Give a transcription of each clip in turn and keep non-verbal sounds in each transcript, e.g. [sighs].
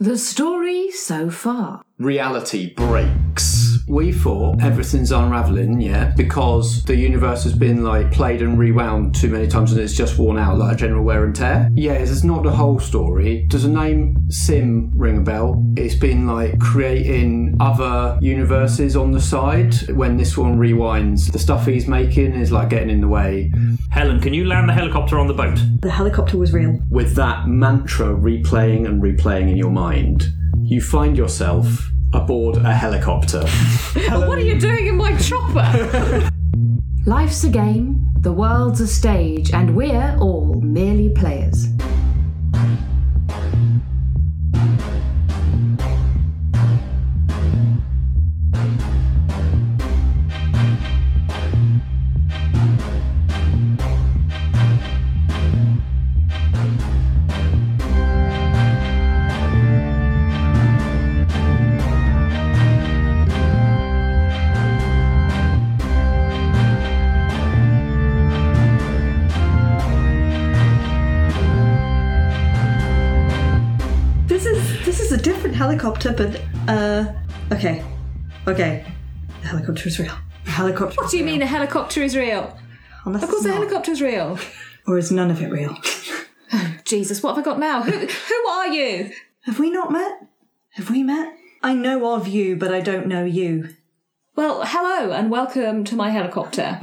The story so far. reality breaks. We thought everything's unraveling, yeah, because the universe has been like played and rewound too many times and it's just worn out like a general wear and tear. Yeah, it's not the whole story. Does the name Sim ring a bell? It's been like creating other universes on the side. When this one rewinds, the stuff he's making is like getting in the way. Helen, can you land the helicopter on the boat? The helicopter was real. With that mantra replaying and replaying in your mind, you find yourself aboard a helicopter. [laughs] What are you doing in my chopper? [laughs] Life's a game, the world's a stage, and we're all merely players. Different helicopter, but uh, okay, okay. The helicopter is real. The helicopter. What do you mean a helicopter is real? Unless Of course, not. helicopter is real. Or is none of it real? Jesus, what have I got now? Who, who are you? Have we not met? Have we met? I know of you, but I don't know you. Well, hello and welcome to my helicopter,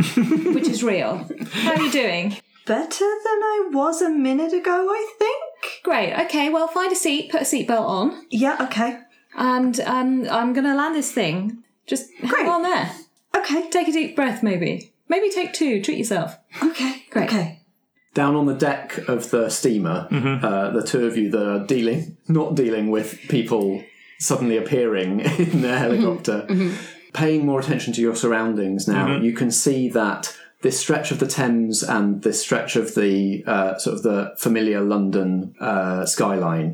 which is real. [laughs] How are you doing? Better than I was a minute ago, I think. Great. Okay. Well, find a seat, put a seatbelt on, Yeah. Okay. and um, I'm going to land this thing. Just Great. hang on there. Okay. Take a deep breath, maybe. Maybe take two. Treat yourself. Okay. Great. Okay. Down on the deck of the steamer, uh, the two of you that are dealing, not dealing with people suddenly appearing [laughs] in the helicopter, paying more attention to your surroundings now, you can see that this stretch of the Thames and this stretch of the uh, sort of the familiar London uh, skyline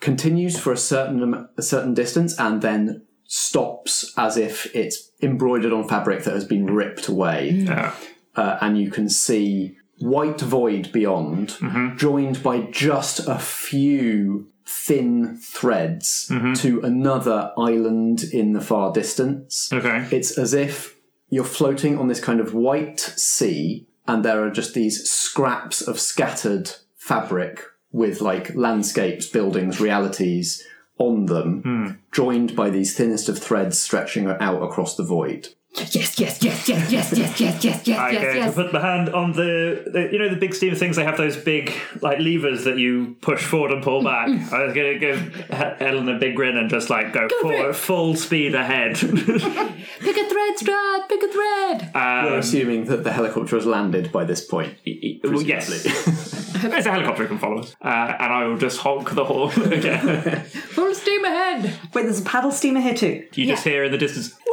continues for a certain a certain distance and then stops as if it's embroidered on fabric that has been ripped away Yeah. uh, and you can see white void beyond, joined by just a few thin threads to another island in the far distance. Okay. It's as if you're floating on this kind of white sea, and there are just these scraps of scattered fabric with like landscapes, buildings, realities on them, hmm. joined by these thinnest of threads stretching out across the void. Yes, yes, yes, yes, yes, yes, yes, yes, yes, I yes, go to yes. put the hand on the, the, you know, the big steamer things. They have those big like levers that you push forward and pull back. I was going to give He- Helen a big grin and just like go, for forward, it. full speed ahead. Pick a thread, Strat. Pick a thread. We're assuming that the helicopter has landed by this point. well, yes, presumably. there's a helicopter who can follow us, uh, and I will just honk the horn again. Full steam ahead. Wait, there's a paddle steamer here too. You just hear in the distance, "Woo!"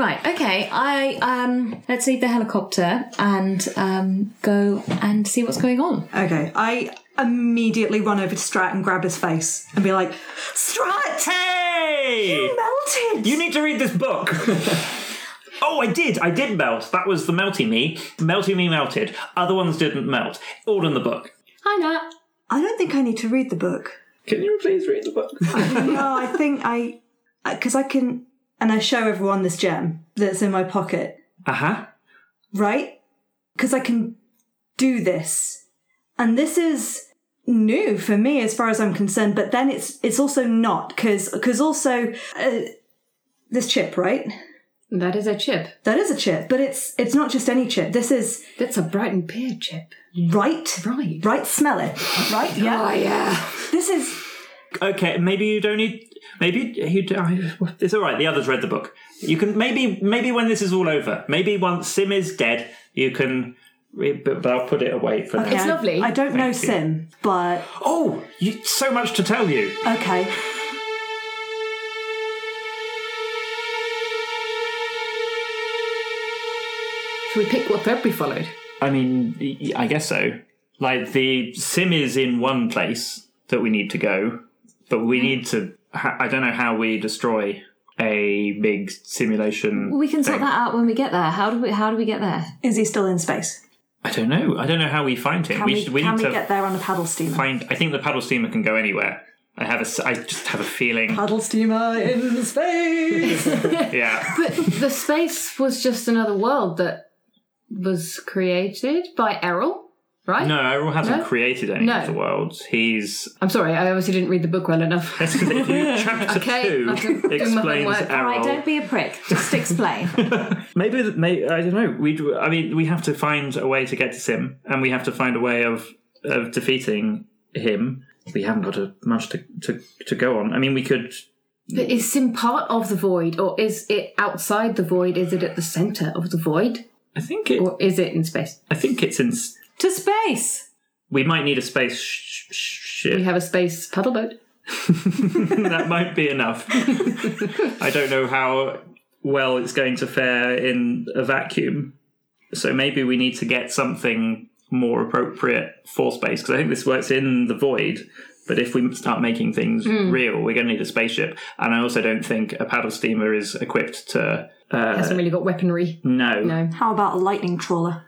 Right. Okay. I um. Let's leave the helicopter and um go and see what's going on. Okay. I immediately run over to Strat and grab his face and be like, Strat! Hey! you Melted! You need to read this book. [laughs] oh, I did. I did melt. That was the melty me. Melty me melted. Other ones didn't melt. All in the book. Hi, Nat. I don't think I need to read the book. Can you please read the book? [laughs] no, I think I. Because I can. And I show everyone this gem that's in my pocket, uh huh. right? Because I can do this. And this is new for me as far as I'm concerned, but then it's it's also not because because also uh, this chip, right? That is a chip. That is a chip, but it's it's not just any chip. This is That's a Brighton Pier chip. right, Right. right. Smell it, right? Yeah. Oh yeah. This is Okay, maybe you don't need. Maybe uh, you. do- I- It's all right. The others read the book. You can maybe maybe when this is all over. Maybe once Sim is dead, you can. But but I'll put it away for now. It's lovely. I don't know you. Sim, but Oh, you, so much to tell you. okay. Should we pick what thread we followed? I mean, I guess so. Like the sim is in one place that we need to go, but we hmm. need to. Ha- I don't know how we destroy a big simulation. We can sort thing. that out when we get there. How do we? How do we get there? Is he still in space? I don't know. I don't know how we find him. Can we we, should. We can need we to get there on a paddle steamer? find. I think the paddle steamer can go anywhere. I have a. s- I just have a feeling. Paddle steamer in space. [laughs] [laughs] Yeah. But the space was just another world that was created by Errol, right? No, Errol hasn't No? created any No. of the worlds. He's I'm sorry, I obviously didn't read the book well enough. [laughs] chapter Okay, two I'll do- do my explains homework. Errol. All right, don't be a prick. Just explain. [laughs] Maybe, may I don't know. We, I mean, we have to find a way to get to Sim, and we have to find a way of of defeating him. We haven't got a, much to, to to go on. I mean, we could. But is Sim part of the void, or is it outside the void? Is it at the centre of the void, I think it. or is it in space? I think it's in. s- to space. We might need a space sh- sh- We have a space paddle boat. [laughs] that might be enough. [laughs] I don't know how well it's going to fare in a vacuum, so maybe we need to get something more appropriate for space because I think this works in the void. But if we start making things real, we're going to need a spaceship. And I also don't think a paddle steamer is equipped to. Uh, Hasn't really got weaponry. no. No. How about a lightning trawler?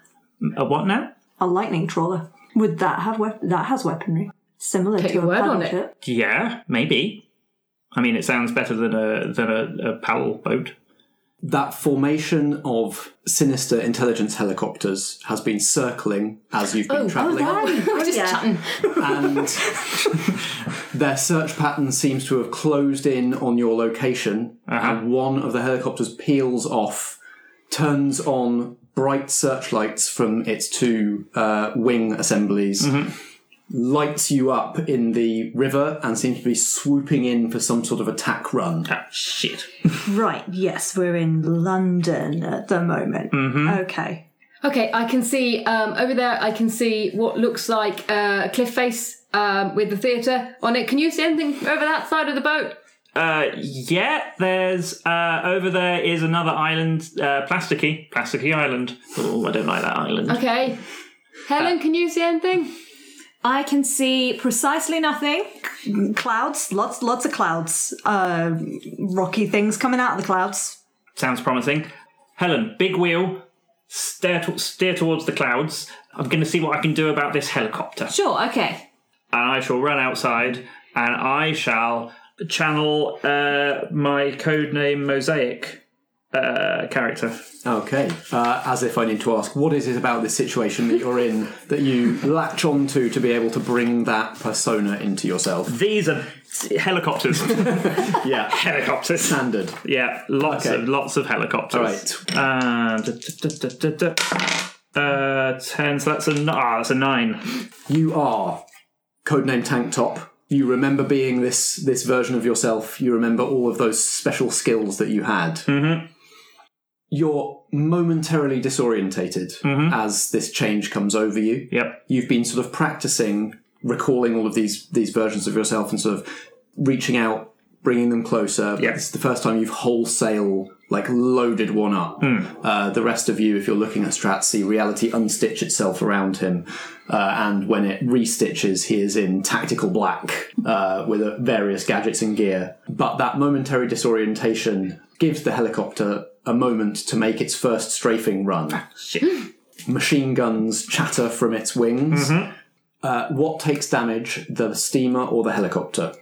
A what now? A lightning trawler. Would that have wep- that has weaponry similar Take to your a word paddle on it. ship? Yeah, maybe. I mean, it sounds better than a than a, a paddle boat. That formation of sinister intelligence helicopters has been circling as you've been oh, travelling. We're [laughs] just yeah. chatting. and [laughs] their search pattern seems to have closed in on your location, uh-huh. and one of the helicopters peels off, turns on bright searchlights from its two uh, wing assemblies, lights you up in the river, and seems to be swooping in for some sort of attack run. Ah, shit. [laughs] Right. Yes, we're in London at the moment. Mm-hmm. Okay. Okay, I can see um, over there. I can see what looks like uh, a cliff face um, with the theatre on it. Can you see anything over that side of the boat? Uh, yeah, there's uh, over there is another island, uh, plasticky, plasticky island. Oh, I don't like that island. Okay, Helen, can you see anything? I can see precisely nothing. Clouds. Lots. Lots of clouds. Uh, rocky things coming out of the clouds. Sounds promising. Helen, big wheel, steer to- steer towards the clouds. I'm going to see what I can do about this helicopter, Sure, okay. and I shall run outside, and I shall channel uh, my codename Mosaic uh, character. Okay, uh, as if I need to ask, what is it about this situation that you're in that you latch onto to be able to bring that persona into yourself? These are helicopters. [laughs] Yeah, helicopters. standard. Yeah, lots Okay. of lots of helicopters. All Uh, da, da, da, ten. So that's a ah, that's a nine. You are codename Tank Top. You remember being this this version of yourself. You remember all of those special skills that you had. Mm-hmm. You're momentarily disorientated as this change comes over you. Yep. You've been sort of practicing recalling all of these these versions of yourself and sort of reaching out, bringing them closer. Yeah. This is the first time you've wholesale like loaded one up. Uh, the rest of you, if you're looking at Strat, see reality unstitch itself around him, uh, and when it restitches, he is in tactical black uh, with uh, various gadgets and gear. But that momentary disorientation gives the helicopter a moment to make its first strafing run Shit. [gasps] machine guns chatter from its wings. Uh, what takes damage, the steamer or the helicopter?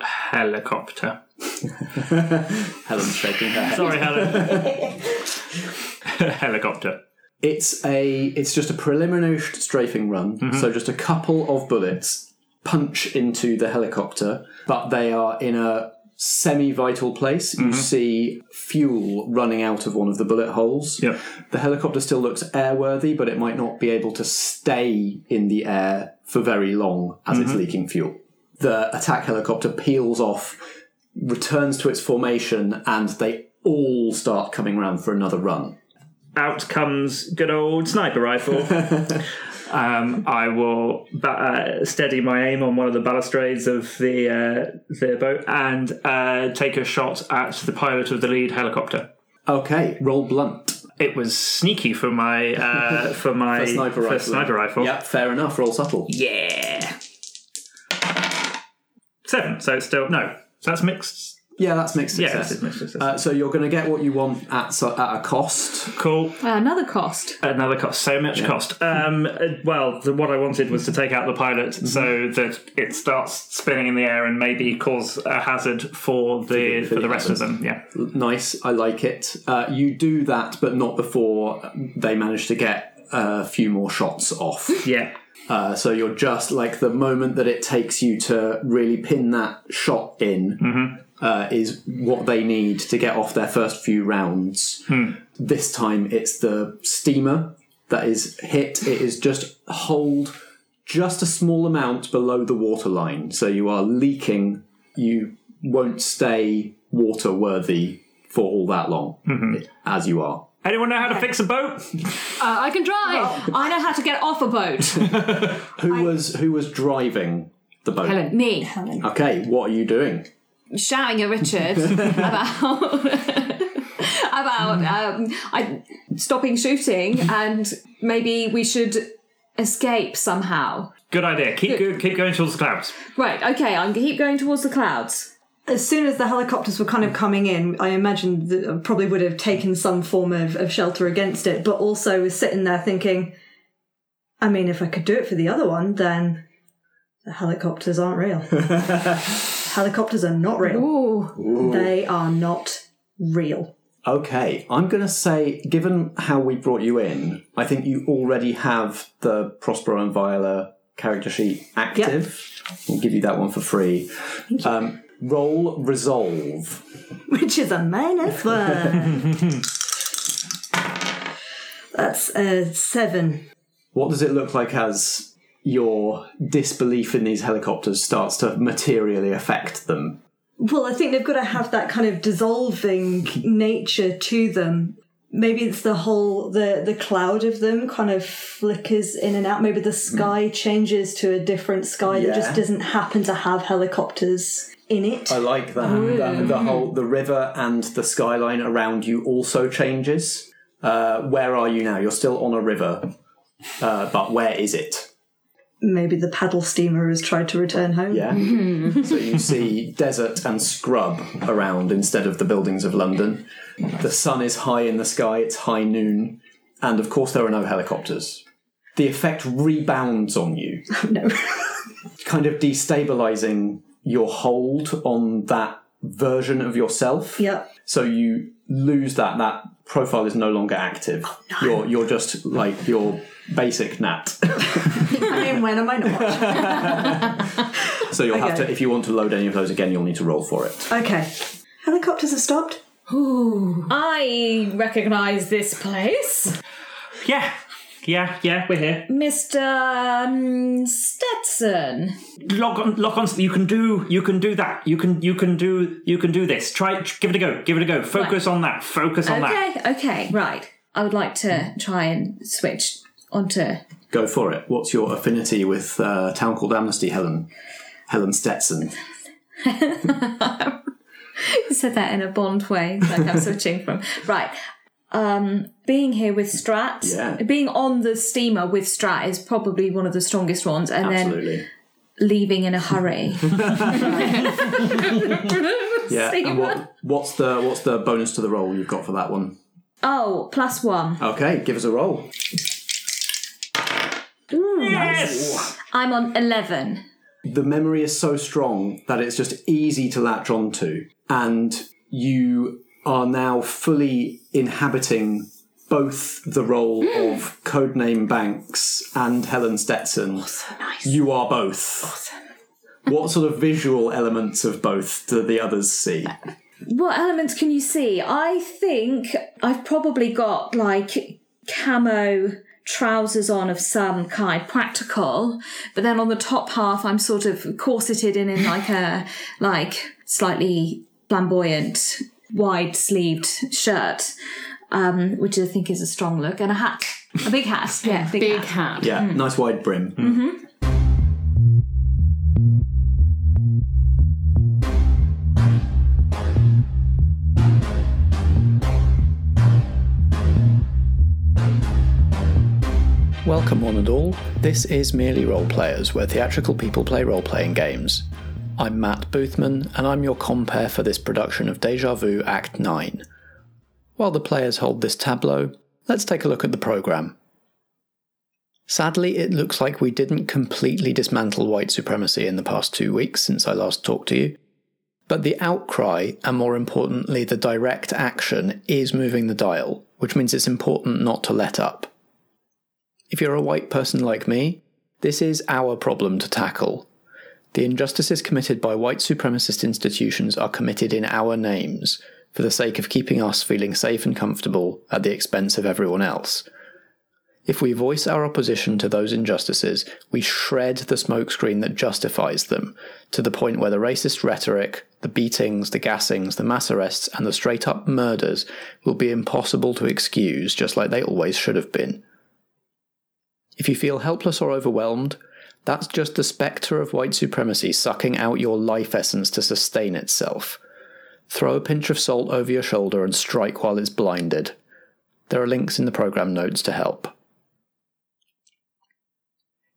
Helicopter. [laughs] Helen's shaking her head. Sorry, Helen. [laughs] Helicopter. It's a it's just a preliminary sh- strafing run, mm-hmm. so just a couple of bullets punch into the helicopter, but they are in a semi-vital place. You mm-hmm. see fuel running out of one of the bullet holes. Yep. The helicopter still looks airworthy, but it might not be able to stay in the air for very long as it's mm-hmm. leaking fuel. The attack helicopter peels off, returns to its formation, and they all start coming round for another run. Out comes good old sniper rifle. [laughs] um, I will ba- uh, steady my aim on one of the balustrades of the uh, the boat and uh, take a shot at the pilot of the lead helicopter. Okay, roll blunt. It was sneaky for my uh, [laughs] for my For sniper rifle. sniper rifle. Yeah, fair enough. Roll subtle. Yeah. Seven. So it's still no. So that's mixed. Yeah, that's mixed Yeah, success. it's mixed success. Uh, so you're going to get what you want at so- at a cost. Cool. Uh, another cost. Another cost. So much cost. Um, uh, well, the, what I wanted was to take out the pilot so that it starts spinning in the air and maybe cause a hazard for the for, for the, the rest of them. Yeah. Nice, I like it. Uh, you do that, but not before they manage to get a few more shots off. Yeah. Uh, so you're just like the moment that it takes you to really pin that shot in uh, is what they need to get off their first few rounds. This time it's the steamer that is hit. It is just hold just a small amount below the waterline. So you are leaking. You won't stay water worthy for all that long as you are. Anyone know how to fix a boat? [laughs] Uh, I can drive. I know how to get off a boat. [laughs] Who was who was driving the boat? Helen. Me. Okay, what are you doing? shouting at Richard [laughs] about about um, I, stopping shooting and maybe we should escape somehow. Good idea. Keep go, keep going towards the clouds. Right. Okay. I'm gonna keep going towards the clouds. As soon as the helicopters were kind of coming in, I imagine that I probably would have taken some form of, of shelter against it, but also was sitting there thinking, I mean, if I could do it for the other one, then the helicopters aren't real. [laughs] helicopters are not real. Ooh. They are not real. Okay, I'm going to say, given how we brought you in, I think you already have the Prospero and Viola character sheet active. We'll give you that one for free. Um, roll resolve. which is a minus one. That's a seven. What does it look like as your disbelief in these helicopters starts to materially affect them? Well, I think they've got to have that kind of dissolving nature to them. Maybe it's the whole the the cloud of them kind of flickers in and out. Maybe the sky changes to a different sky that just doesn't happen to have helicopters in it. I like that. The, the whole the river and the skyline around you also changes. Uh, where are you now? You're still on a river, uh, but where is it? Maybe the paddle steamer has tried to return home. Yeah. [laughs] so you see desert and scrub around instead of the buildings of London. The sun is high in the sky, it's high noon, and of course there are no helicopters. The effect rebounds on you, [laughs] No. kind of destabilizing your hold on that version of yourself. yep. So you lose that. That profile is no longer active. Oh, no. You're you're just like your basic nat. [laughs] I mean, when am I not? [laughs] so you'll have to if you want to load any of those again, you'll need to roll for it. Okay. Helicopters have stopped. Ooh. I recognise this place, Yeah. Yeah, yeah, we're here. Mr. um, Stetson. Lock on, lock on. You can do, you can do that. You can, you can do, you can do this. Try, give it a go. Give it a go. Focus on that. Focus on that. Okay. Okay. Right. I would like to try and switch onto. Go for it. What's your affinity with uh, a town called Amnesty, Helen? Helen Stetson. [laughs] You said that in a Bond way, like I'm switching from right. Um, being here with Strat, Yeah. being on the steamer with Strat is probably one of the strongest ones, and Absolutely. then leaving in a hurry. [laughs] [laughs] Yeah. And what, what's the what's the bonus to the roll you've got for that one? Oh, plus one. Okay, give us a roll. Yes. I'm on eleven. the memory is so strong that it's just easy to latch onto, and you are now fully inhabiting both the role hmm. of Codename Banks and Helen Stetson. Oh, so nice. You are both. What sort of visual elements of both do the others see? What elements can you see? I think I've probably got like camo trousers on of some kind, practical, but then on the top half I'm sort of corseted in in like a like slightly flamboyant wide sleeved shirt. Um, which I think is a strong look, and a hat, a big hat, yeah, [laughs] big, Big hat. hat. Yeah, nice wide brim. Mm-hmm. Welcome, one and all. This is Merely Role Players, where theatrical people play role playing games. I'm Matt Boothman, and I'm your compere for this production of Deja Vu Act 9. While the players hold this tableau, let's take a look at the programme. Sadly, it looks like we didn't completely dismantle white supremacy in the past two weeks since I last talked to you, but the outcry, and more importantly, the direct action, is moving the dial, which means it's important not to let up. If you're a white person like me, this is our problem to tackle. The injustices committed by white supremacist institutions are committed in our names, for the sake of keeping us feeling safe and comfortable at the expense of everyone else. If we voice our opposition to those injustices, we shred the smokescreen that justifies them, to the point where the racist rhetoric, the beatings, the gassings, the mass arrests, and the straight up murders will be impossible to excuse, just like they always should have been. If you feel helpless or overwhelmed, that's just the spectre of white supremacy sucking out your life essence to sustain itself. Throw a pinch of salt over your shoulder and strike while it's blinded. There are links in the programme notes to help.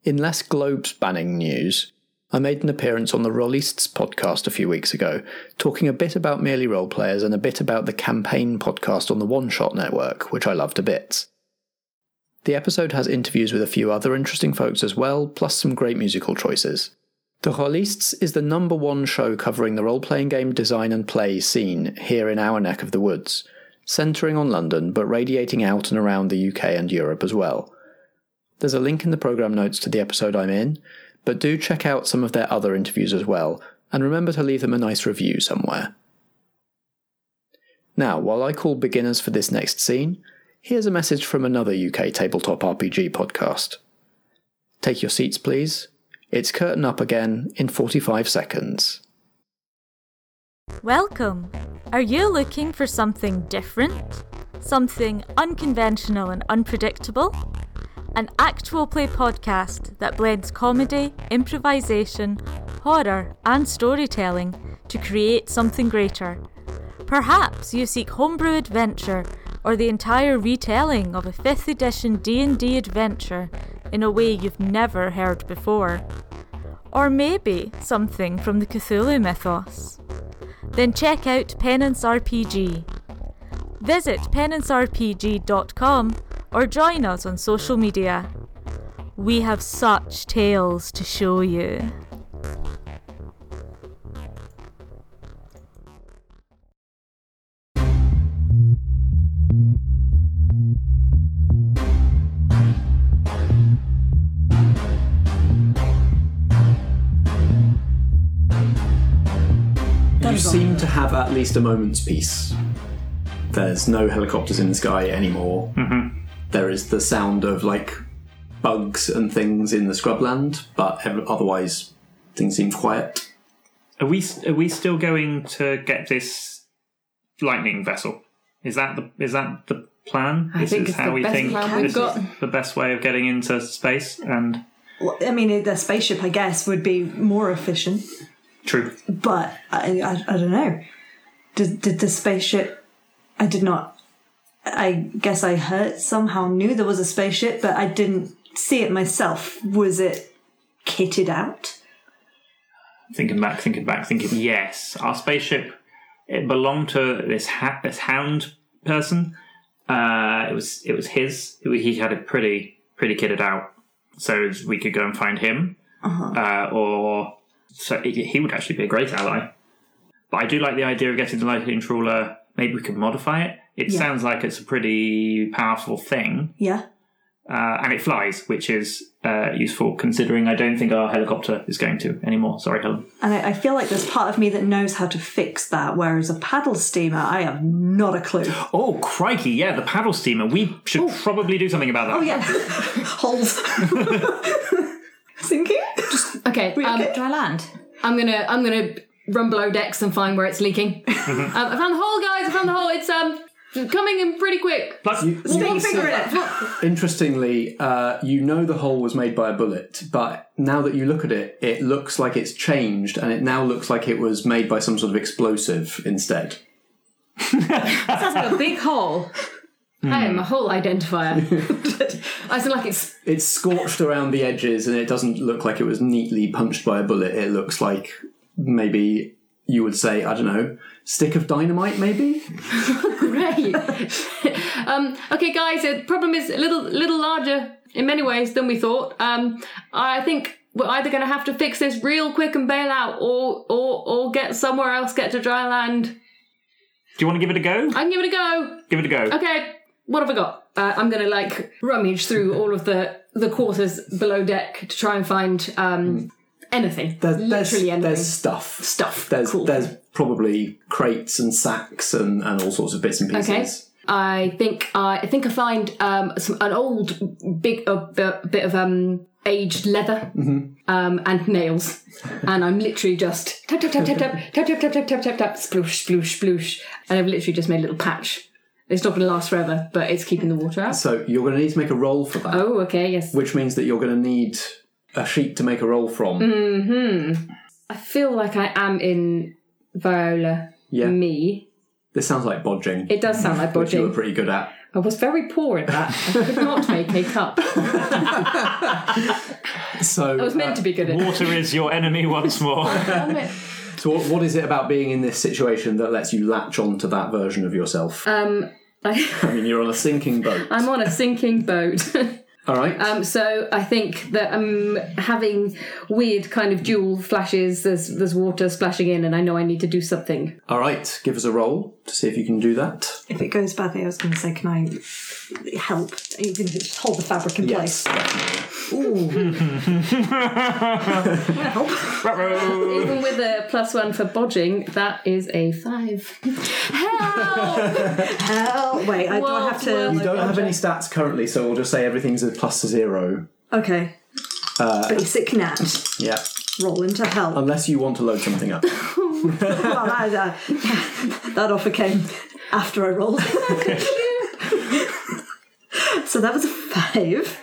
In less globe spanning news, I made an appearance on the Rollists podcast a few weeks ago, talking a bit about merely role players and a bit about the campaign podcast on the One Shot Network, which I loved to bits. The episode has interviews with a few other interesting folks as well, plus some great musical choices. The Rollists is the number one show covering the role playing game design and play scene here in our neck of the woods, centering on London but radiating out and around the UK and Europe as well. There's a link in the programme notes to the episode I'm in, but do check out some of their other interviews as well, and remember to leave them a nice review somewhere. Now, while I call beginners for this next scene, here's a message from another UK tabletop RPG podcast. Take your seats, please. It's curtain up again in 45 seconds. Welcome! Are you looking for something different? Something unconventional and unpredictable? An actual play podcast that blends comedy, improvisation, horror, and storytelling to create something greater. Perhaps you seek homebrew adventure or the entire retelling of a 5th edition D&D adventure in a way you've never heard before. Or maybe something from the Cthulhu mythos. Then check out Penance RPG. Visit penancerpg.com or join us on social media. We have such tales to show you. Least a moment's peace. There's no helicopters in the sky anymore. Mm-hmm. There is the sound of like bugs and things in the scrubland, but ev- otherwise things seem quiet. Are we are we still going to get this lightning vessel? Is that the is that the plan? I this think is it's how the we best think plan we've this got. is the best way of getting into space. And Well, I mean, the spaceship, I guess, would be more efficient, true, but I, I, I don't know. Did, did the spaceship? I did not. I guess I heard somehow knew there was a spaceship, but I didn't see it myself. Was it kitted out? thinking back, thinking back, thinking yes, our spaceship it belonged to this ha- this hound person. Uh, it was it was his. He had it pretty pretty kitted out, so we could go and find him, uh, or so he would actually be a great ally. But I do like the idea of getting the lightning trawler. Maybe we could modify it. It Yeah. sounds like it's a pretty powerful thing, Yeah. uh, and it flies, which is uh, useful considering I don't think our helicopter is going to anymore. Sorry, Helen. And I, I feel like there's part of me that knows how to fix that, whereas a paddle steamer, I have not a clue. Oh, crikey, yeah, the paddle steamer. We should probably do something about that. Oh yeah, [laughs] holes. [laughs] Sinking. Okay, um, okay? dry land. I'm gonna I'm gonna run below decks and find where it's leaking. [laughs] um, I found the hole, guys. I found the hole. It's um coming in pretty quick. Plus, Stick your finger in it. Interestingly, uh, you know the hole was made by a bullet, but now that you look at it, it looks like it's changed, and it now looks like it was made by some sort of explosive instead. That's like a big hole. I am a hole identifier. [laughs] I feel like it's It's scorched around the edges, and it doesn't look like it was neatly punched by a bullet. It looks like maybe you would say, I don't know, stick of dynamite, maybe? [laughs] Great. [laughs] um, okay, guys. The problem is a little, little larger in many ways than we thought. Um, I think we're either going to have to fix this real quick and bail out, or, or, or get somewhere else, get to dry land. Do you want to give it a go? I can give it a go. Give it a go. Okay, what have I got? Uh, I'm gonna like rummage through all of the the quarters below deck to try and find um, anything. There's, Literally there's, anything. there's stuff. Stuff. There's Cool. there's probably crates and sacks and, and all sorts of bits and pieces. Okay. I think I, I think I find um, some an old big a bit bit of um, aged leather um, and nails, and I'm literally just tap tap tap tap tap tap tap tap tap tap tap tap sploosh sploosh sploosh, and I've literally just made a little patch. It's not going to last forever, but it's keeping the water out. So you're going to need to make a roll for that, Oh, okay, yes. which means that you're going to need a sheet to make a roll from. Mm. I feel like I am in Viola Yeah. me. This sounds like bodging, It does sound like bodging. [laughs] which you were bodging. pretty good at. I was very poor at that. I could not [laughs] make a cup. [laughs] So, I was meant to be good at. Water is your enemy once more. so what, what is it about being in this situation that lets you latch on to that version of yourself? Um, I, I mean, you're on a sinking boat. I'm on a sinking boat. All right. Um, so I think that I'm having weird kind of dual flashes. There's there's water splashing in, and I know I need to do something. All right. Give us a roll to see if you can do that. If it goes badly, I was going to say, can I help? Even if it's just hold the fabric in Yes. place. Ooh. [laughs] help. [laughs] Even with a plus one for bodging, that is a five. Help! [laughs] Hell. Wait, I, do I have Well, to. You don't have any stats currently, so we'll just say everything's a plus zero. Okay. Uh, Basic nat. Yeah. Roll into hell. Unless you want to load something up. [laughs] well, that, uh, that offer came after I rolled. [laughs] so that was a five.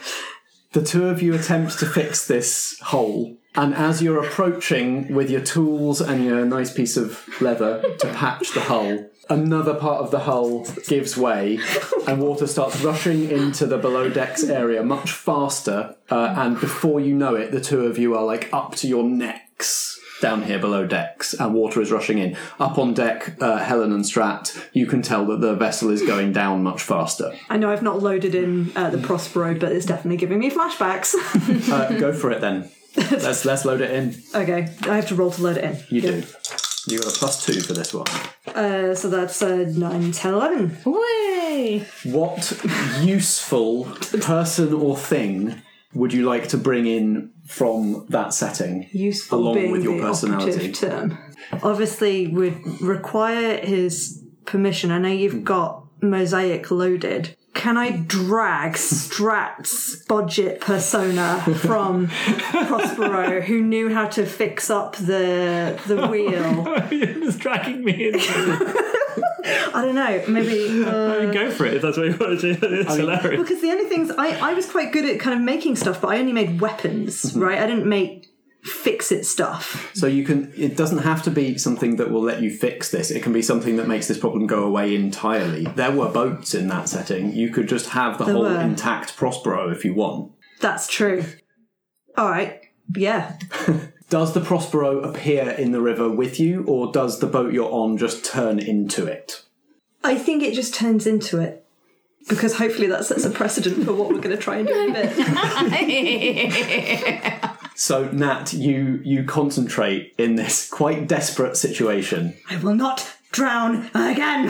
The two of you attempt to fix this hole, and as you're approaching with your tools and your nice piece of leather to patch the hull, another part of the hull gives way, and water starts rushing into the below decks area much faster. Uh, and before you know it, the two of you are like up to your necks down here below decks, and water is rushing in. Up on deck, uh, Helen and Strat, you can tell that the vessel is going down much faster. I know I've not loaded in uh, the Prospero, but it's definitely giving me flashbacks. Uh, go for it then. [laughs] Let's let's load it in. okay, I have to roll to load it in. You do. You got a plus two for this one. Uh, so that's uh, 9, 10, 11. Way! What useful person or thing would you like to bring in from that setting? Useful Along being with your the personality. operative term. Obviously, would require his permission. I know you've got Mosaic loaded. Can I drag Strat's budget persona from Prospero, who knew how to fix up the the wheel? [laughs] it's dragging me in. [laughs] I don't know. Maybe uh, Go for it if that's what you want to do. [laughs] It's hilarious. because the only things I I was quite good at kind of making stuff, but I only made weapons, right? I didn't make fix it stuff. So you can. It doesn't have to be something that will let you fix this. It can be something that makes this problem go away entirely. There were boats in that setting. You could just have the whole were. intact Prospero if you want. That's true. All right. Yeah. [laughs] Does the Prospero appear in the river with you, or does the boat you're on just turn into it? I think it just turns into it. Because hopefully that sets a precedent for what we're going to try and do in a bit. [laughs] [laughs] So Nat, you you concentrate in this quite desperate situation. I will not drown again.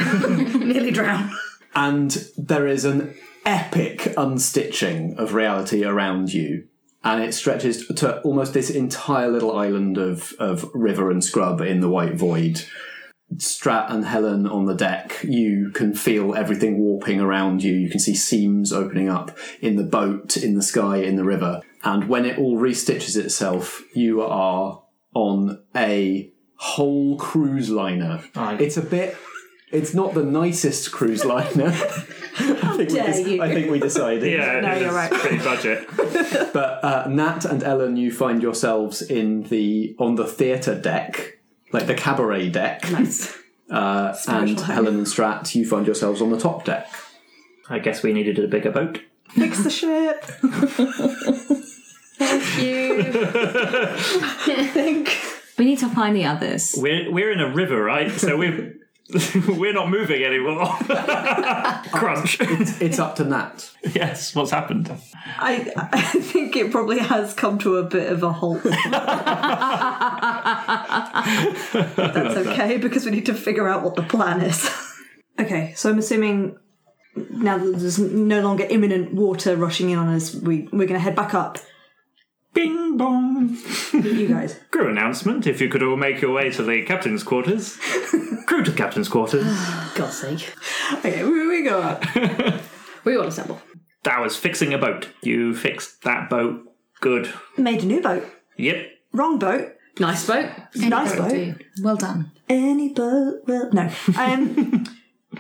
[laughs] Nearly drown. and there is an epic unstitching of reality around you and it stretches to almost this entire little island of, of river and scrub in the white void strat and helen on the deck you can feel everything warping around you you can see seams opening up in the boat in the sky in the river and when it all restitches itself you are on a whole cruise liner it's a bit it's not the nicest cruise liner. [laughs] I, think we dare you. I think we decided. Yeah, No, you're right. pretty budget. But uh, Nat and Ellen, you find yourselves in the on the theatre deck, like the cabaret deck. Nice. [laughs] Uh, and home. Helen and Strat, you find yourselves on the top deck. I guess we needed a bigger boat. Fix the ship. [laughs] Thank you. [laughs] I think. We need to find the others. We're we're in a river, right? So we're [laughs] we're not moving anymore. [laughs] Crunch. It's up to Nat. yes. What's happened? I, I think it probably has come to a bit of a halt. [laughs] That's okay because we need to figure out what the plan is. okay, so I'm assuming now that there's no longer imminent water rushing in on us, we we're going to head back up. Bing bong. You guys. Crew announcement. If you could all make your way to the captain's quarters. [laughs] Crew to captain's quarters. [sighs] God's sake. Okay, we, we go up. [laughs] We all assemble. That was fixing a boat. You fixed that boat. Good. Made a new boat. Yep. Wrong boat. Nice boat. nice boat. Well done. Any boat will no. [laughs] Um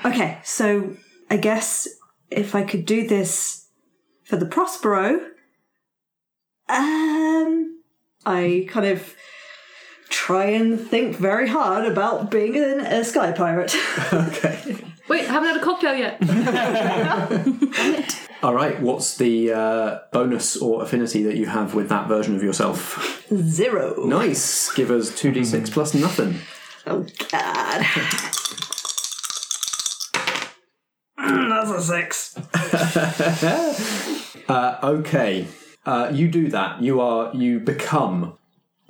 Okay, so I guess if I could do this for the Prospero, um I kind of try and think very hard about being an, a sky pirate. [laughs] Okay. Wait, haven't had a cocktail yet. [laughs] All right. What's the uh, bonus or affinity that you have with that version of yourself? Zero. Nice. Give us two d six plus nothing. Oh god. [laughs] That's a six. Uh, okay. Uh, you do that. You are. You become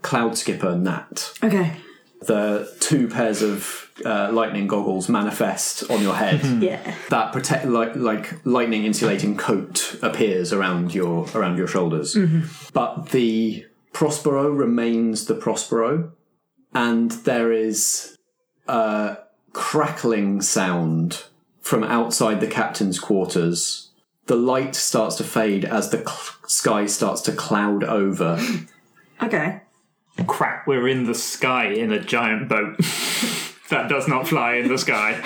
Cloud Skipper Nat. Okay. The two pairs of uh, lightning goggles manifest on your head. [laughs] Yeah. that protect like like lightning insulating coat appears around your around your shoulders. But the Prospero remains the Prospero, and there is a crackling sound from outside the captain's quarters. The light starts to fade as the cl- sky starts to cloud over. Okay. Crap, we're in the sky in a giant boat. [laughs] that does not fly in the sky.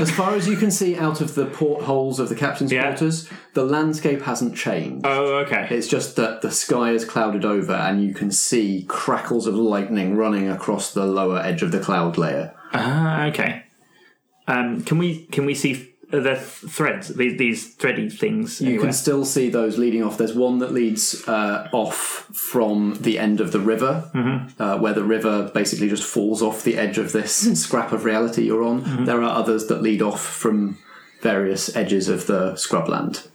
As far as you can see out of the portholes of the captain's Yeah. quarters, the landscape hasn't changed. Oh, okay. It's just that the sky is clouded over and you can see crackles of lightning running across the lower edge of the cloud layer. Ah, okay. Um, can we can we see the threads? These these thready things. You anywhere? can still see those leading off. There's one that leads uh, off from the end of the river, uh, where the river basically just falls off the edge of this [laughs] scrap of reality you're on. There are others that lead off from various edges of the scrubland.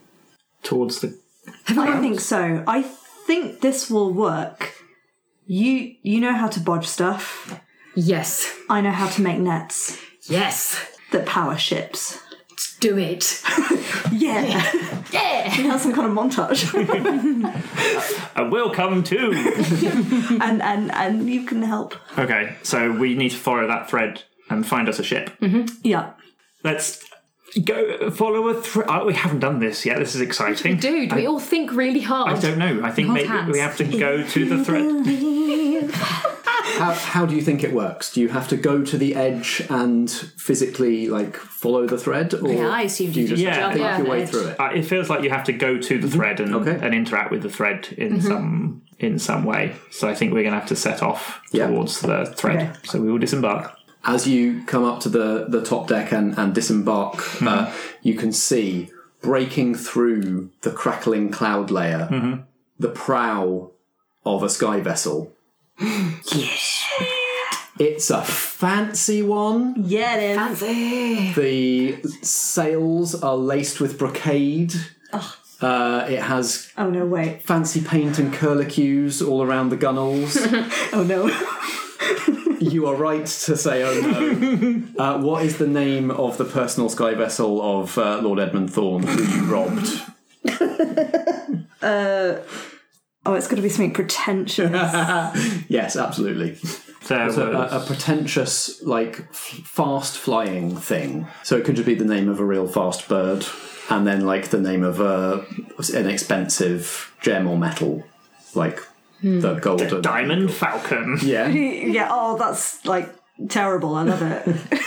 towards the. I don't think so. I think this will work. You you know how to bodge stuff. yes. I know how to make nets Yes. that power ships. Do it. [laughs] Yeah. Yeah. You have some kind of montage. [laughs] and we'll come too. [laughs] and, and and you can help. okay, so we need to follow that thread and find us a ship. Mm-hmm. Yeah. Let's go follow a thread. Oh, we haven't done this yet. This is exciting. Do, do we all think really hard? I don't know. I think Hold maybe hands. we have to go to the thread. How, how do you think it works? Do you have to go to the edge and physically like follow the thread, or Yeah, I assumed do you you just just think jump off your way through it? Uh, it feels like you have to go to the thread and, Okay. and interact with the thread in some in some way. So I think we're going to have to set off Yeah. towards the thread. Okay. So we will disembark. As you come up to the, the top deck and, and disembark, uh, you can see breaking through the crackling cloud layer the prow of a sky vessel. It's a fancy one. Yeah, it is. Fancy. The sails are laced with brocade. Uh, it has Oh no, wait. fancy paint and curlicues all around the gunnels. [laughs] Oh no. you are right to say, oh no. Uh, what is the name of the personal sky vessel of uh, Lord Edmund Thorne who you robbed? [laughs] Oh, it's going to be something pretentious. [laughs] Yes, absolutely. There It's a, was- a, a pretentious, like, f- fast flying thing. So it could just be the name of a real fast bird, and then, like, the name of a, an expensive gem or metal, like hmm. the golden Diamond Falcon. [laughs] Yeah. [laughs] yeah. Oh, that's like terrible. I love it.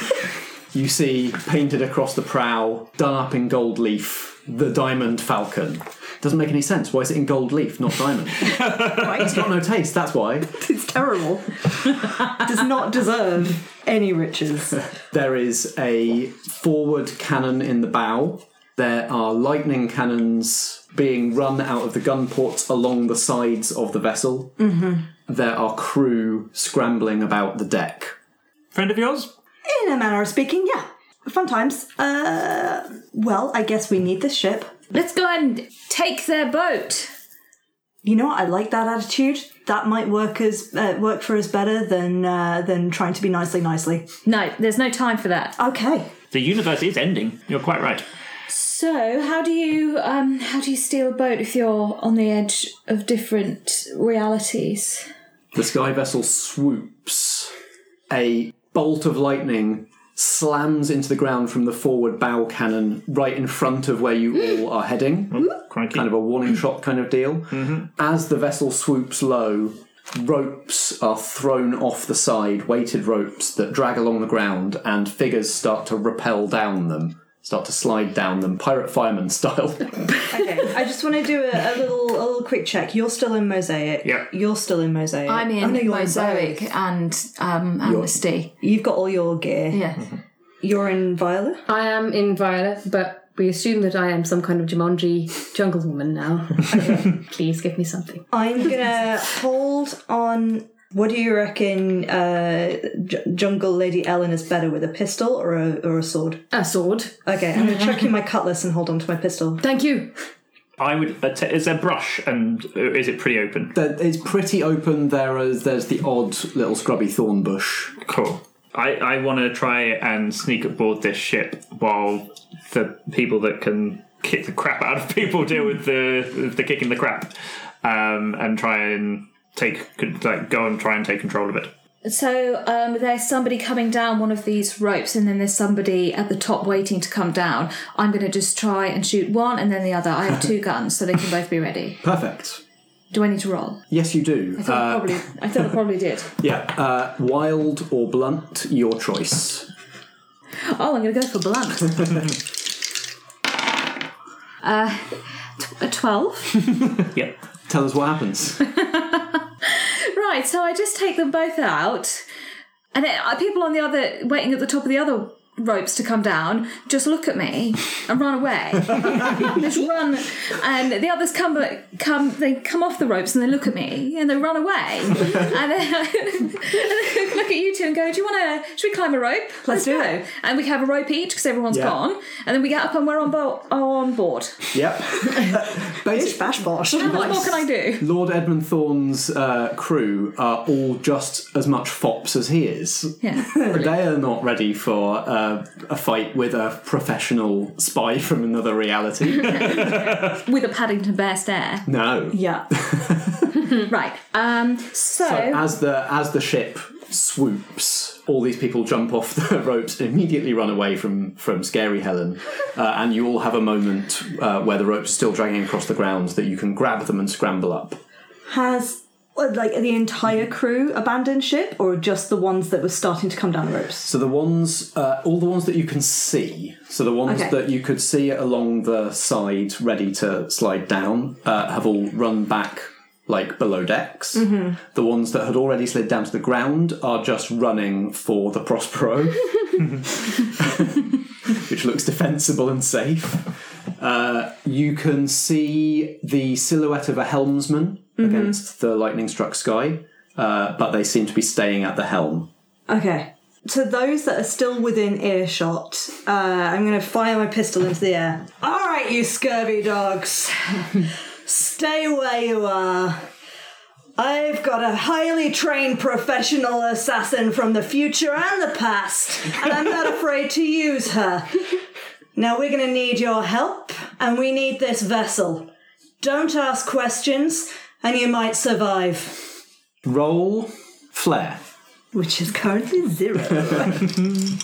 You see painted across the prow, done up in gold leaf, the diamond falcon. Doesn't make any sense. Why is it in gold leaf, not diamond? It's got no taste, that's why. [laughs] it's terrible. Does not deserve any riches. There is a forward cannon in the bow. There are lightning cannons being run out of the gun ports along the sides of the vessel. there are crew scrambling about the deck. Friend of yours? In a manner of speaking, yeah. Fun times. Uh, well, I guess we need this ship. Let's go and take their boat. You know what? I like that attitude. That might work as uh, work for us better than uh, than trying to be nicely nicely. No, there's no time for that. Okay. The universe is ending. You're quite right. So, how do you um how do you steal a boat if you're on the edge of different realities? The sky vessel swoops. A bolt of lightning slams into the ground from the forward bow cannon right in front of where you all are heading. Crikey. Kind of a warning shot kind of deal. Mm-hmm. As the vessel swoops low, ropes are thrown off the side, weighted ropes that drag along the ground, and figures start to rappel down them, start to slide down them, pirate fireman style. [laughs] Okay. I just want to do a, a little a little quick check. You're still in mosaic. Yeah. You're still in mosaic. I'm in Oh, no, you're Mosaic both. and um Amnesty. You've got all your gear. Yeah. [laughs] You're in Violet. I am in Violet, but we assume that I am some kind of Jumanji jungle woman now. [laughs] Please give me something. I'm gonna hold on. What do you reckon? Uh, J- Jungle Lady Ellen is better with a pistol or a or a sword? A sword. Okay, I'm gonna chuck in my cutlass and hold on to my pistol. Thank you. I would. att- Is there brush and uh, is it pretty open? There- it's pretty open. There is there's the odd little scrubby thorn bush. Cool. I, I want to try and sneak aboard this ship while the people that can kick the crap out of people deal with the the kicking the crap, um, and try and take like go and try and take control of it. So um, there's somebody coming down one of these ropes, and then there's somebody at the top waiting to come down. I'm going to just try and shoot one, and then the other. I have two [laughs] guns, so they can both be ready. Perfect. Do I need to roll? Yes, you do. I thought I Uh, probably. I thought I probably [laughs] did. yeah. Uh, wild or blunt, your choice. Oh, I'm going to go for blunt. [laughs] uh, t- a twelve. Yep. Tell us what happens. Right, so I just take them both out, and then uh, people on the other, waiting at the top of the other ropes to come down, just look at me and run away. [laughs] just run, and the others come, come, they come off the ropes and they look at me and they run away, [laughs] and then, [laughs] and then look at you two and go, "Do you want to? Should we climb a rope? Let's, do go." it. And we have a rope each because everyone's Yeah. gone, and then we get up and we're on, bo- on board. yep. Basic, Bash bosh. How much more can I do? Lord Edmund Thorne's uh, crew are all just as much fops as he is. Yeah. They are not ready for uh, a fight with a professional spy from another reality. [laughs] [laughs] With a Paddington Bear stare. no. Yeah. [laughs] Right. Um. So as the as the ship swoops, all these people jump off the ropes and immediately run away from from Scary Helen, uh, and you all have a moment uh, where the ropes are still dragging across the ground that you can grab them and scramble up. Has like the entire crew abandoned ship, or just the ones that were starting to come down the ropes? So the ones, uh, all the ones that you can see, so the ones Okay. that you could see along the side, ready to slide down, uh, have all run back like below decks. The ones that had already slid down to the ground are just running for the Prospero, [laughs] which looks defensible and safe. Uh, you can see the silhouette of a helmsman against the lightning struck sky, uh, but they seem to be staying at the helm. Okay. To those that are still within earshot, uh, I'm going to fire my pistol into the air. All right, you scurvy dogs. Stay where you are. I've got a highly trained professional assassin from the future and the past, and I'm not afraid to use her. Now we're going to need your help, and we need this vessel. Don't ask questions, and you might survive. Roll flare. Which is currently zero. [laughs]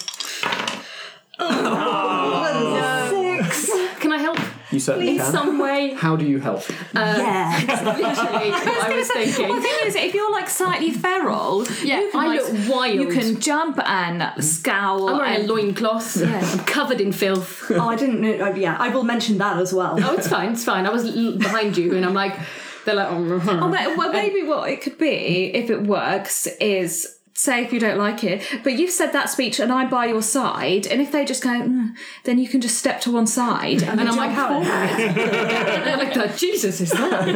Oh, Six. Can I help You certainly in can. some way? How do you help? Uh, yeah. [laughs] Literally, [laughs] what I was Well, the thing is, if you're like slightly feral, Yeah, you can, I like, look wild. You can jump and scowl. I'm wearing a and, loincloth. I'm covered in filth. Oh, I didn't know. oh, yeah, I will mention that as well. Oh, it's fine, it's fine. I was l- behind you and I'm like, they're like, oh, Oh, but- well, [laughs] maybe what it could be, if it works, is say if you don't like it. But you've said that speech, and I'm by your side. And if they just go, mm, then you can just step to one side, and, [laughs] And then I'm like, forward. [laughs] and like, "Oh, Jesus, is that?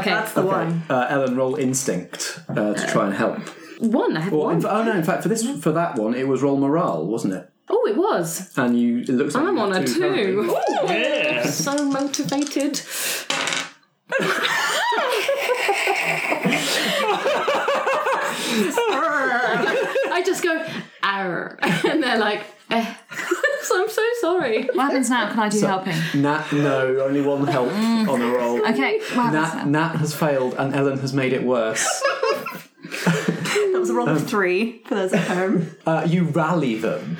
okay, That's the one. Uh, Ellen, roll instinct uh, to try and help. one. I have Well, one. fa- oh no! In fact, for this, for that one, it was roll morale, wasn't it? Oh, it was. And you, it looks like I'm on got a currently. two. Yeah. So motivated. I just go, Arr. and they're like, eh. [laughs] so I'm so sorry. What happens now? Can I do helping? Nat, no, only one help on the roll. Okay, what happens Nat, now? Nat has failed, and Ellen has made it worse. That was a roll of three for those at home. Uh, you rally them.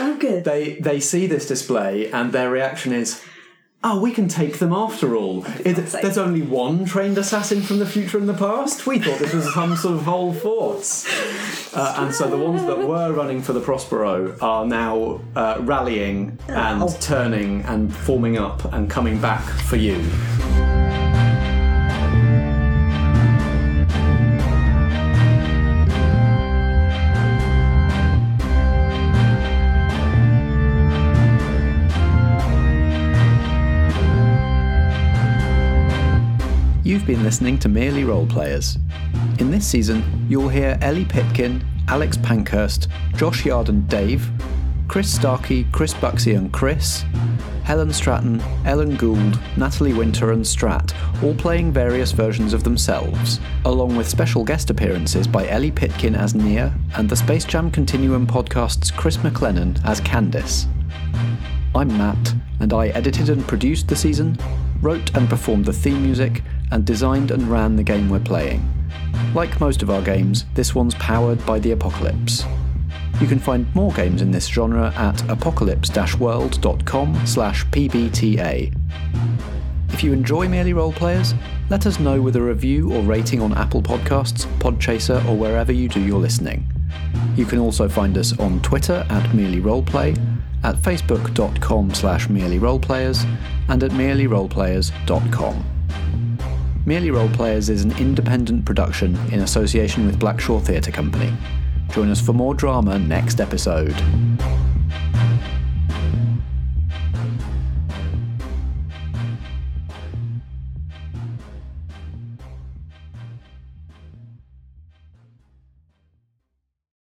Oh, good. They they see this display, and their reaction is, "Oh, we can take them after all. It, there's only one trained assassin from the future and the past. We thought this was some sort of whole force." Uh, and so the ones that were running for the Prospero are now uh, rallying and turning and forming up and coming back for you. Been listening to Merely Role Players. In this season, you'll hear Ellie Pitkin, Alex Pankhurst, Josh Yard and Dave, Chris Starkey, Chris Buxey and Chris, Helen Stratton, Ellen Gould, Natalie Winter and Strat, all playing various versions of themselves, along with special guest appearances by Ellie Pitkin as Nia and the Space Jam Continuum podcast's Chris McLennan as Candice. I'm Matt, and I edited and produced the season, wrote and performed the theme music, and designed and ran the game we're playing. Like most of our games, this one's powered by the Apocalypse. You can find more games in this genre at apocalypse-world.com slash pbta. If you enjoy Merely Role Players, let us know with a review or rating on Apple Podcasts, Podchaser, or wherever you do your listening. You can also find us on Twitter at Merely Roleplay, at facebook.com slash merely merelyroleplayers, and at merelyroleplayers.com. Merely Role Players is an independent production in association with Blackshaw Theatre Company. Join us for more drama next episode.